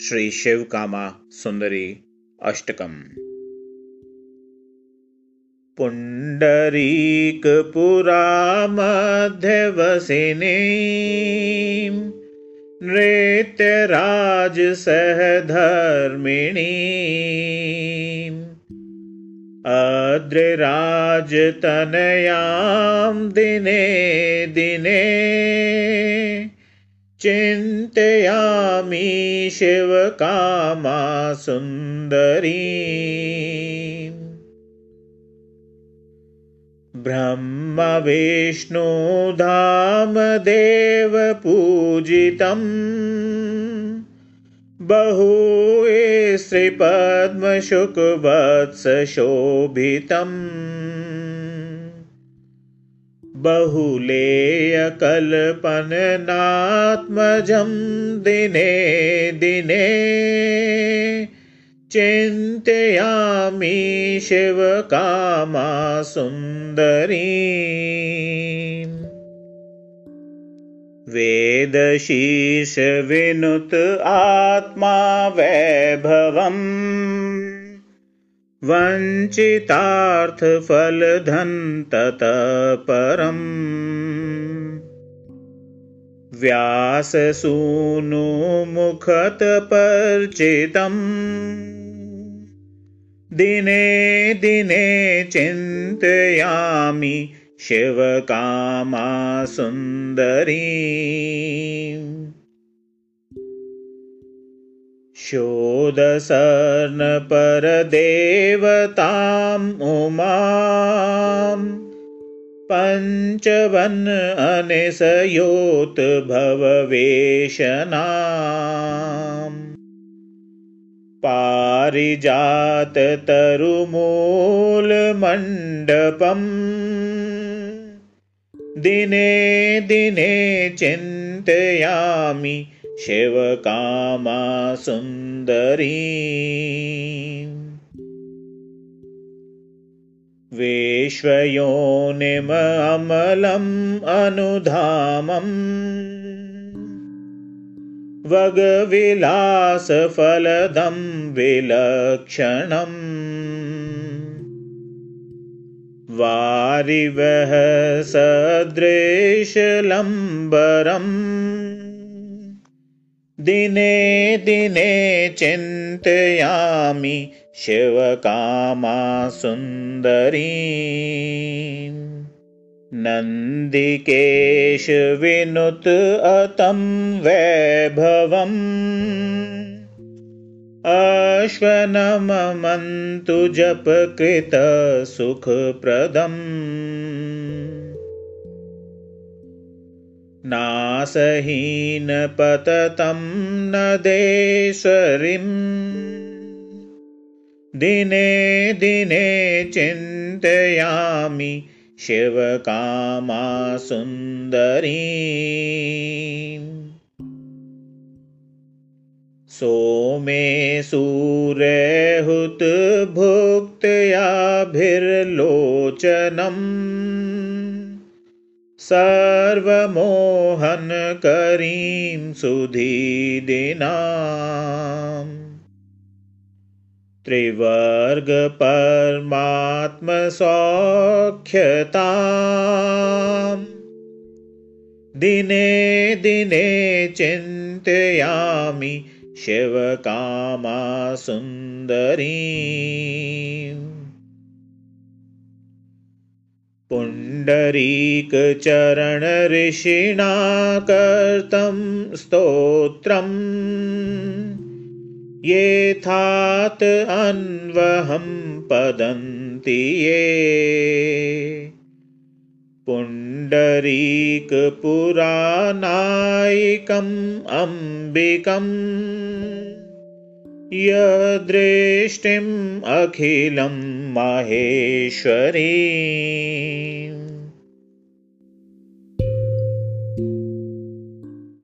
श्रीशिवकामा सुन्दरी अष्टकम्। पुण्डरीकपुरामध्यवसिनी नृत्यराजसहधर्मिणी अद्रिराजतनयां दिने दिने चिन्तयामि शिवकामा सुन्दरी ब्रह्मविष्णुधामदेवपूजितम्। बहु श्रीपद्मशुकवत्सशोभितम् बहुलेयकल्पननात्मजं दिने दिने चिन्तयामि शिवकामा सुन्दरी वेदशीर्षविनुत आत्मा वैभवम् वञ्चितार्थफलधन्ततपरम्। व्याससूनुमुखतपर्चितम्। दिने दिने चिन्तयामि शिवकामा सुन्दरी शोदशर्णपरदेवताम् उमाम् पञ्चवन् अनिसयोतभववेशनाम् पारिजाततरुमूलमण्डपम् दिने दिने चिन्तयामि शिवकामा सुन्दरी विश्वयोनिमलम् अनुधामम्। वगविलासफलदं विलक्षणम्। वारिवः सदृशलम्बरम् दिने दिने चिन्तयामि शिवकामा सुन्दरी। नन्दिकेशविनुत अतं वैभवम्। अश्वनमन्तु जपकृतसुखप्रदम् नासहीनपततं नदेश्वरीम् दिने दिने चिन्तयामि शिवकामा सुन्दरी सोमे सूरेहुतभुक्तयाभिर्लोचनम् सर्वमोहनकरीं सुधीदिनाम्। त्रिवर्गपरमात्मसौख्यता दिने दिने चिन्तयामि शिवकामा सुन्दरी पुण्डरीकचरणऋषिणा कर्तं स्तोत्रम् येथात् अन्वहं पदन्ति ये। पुण्डरीकपुरानायिकम् अम्बिकम् यदृष्टिम् अखिलं माहेश्वरी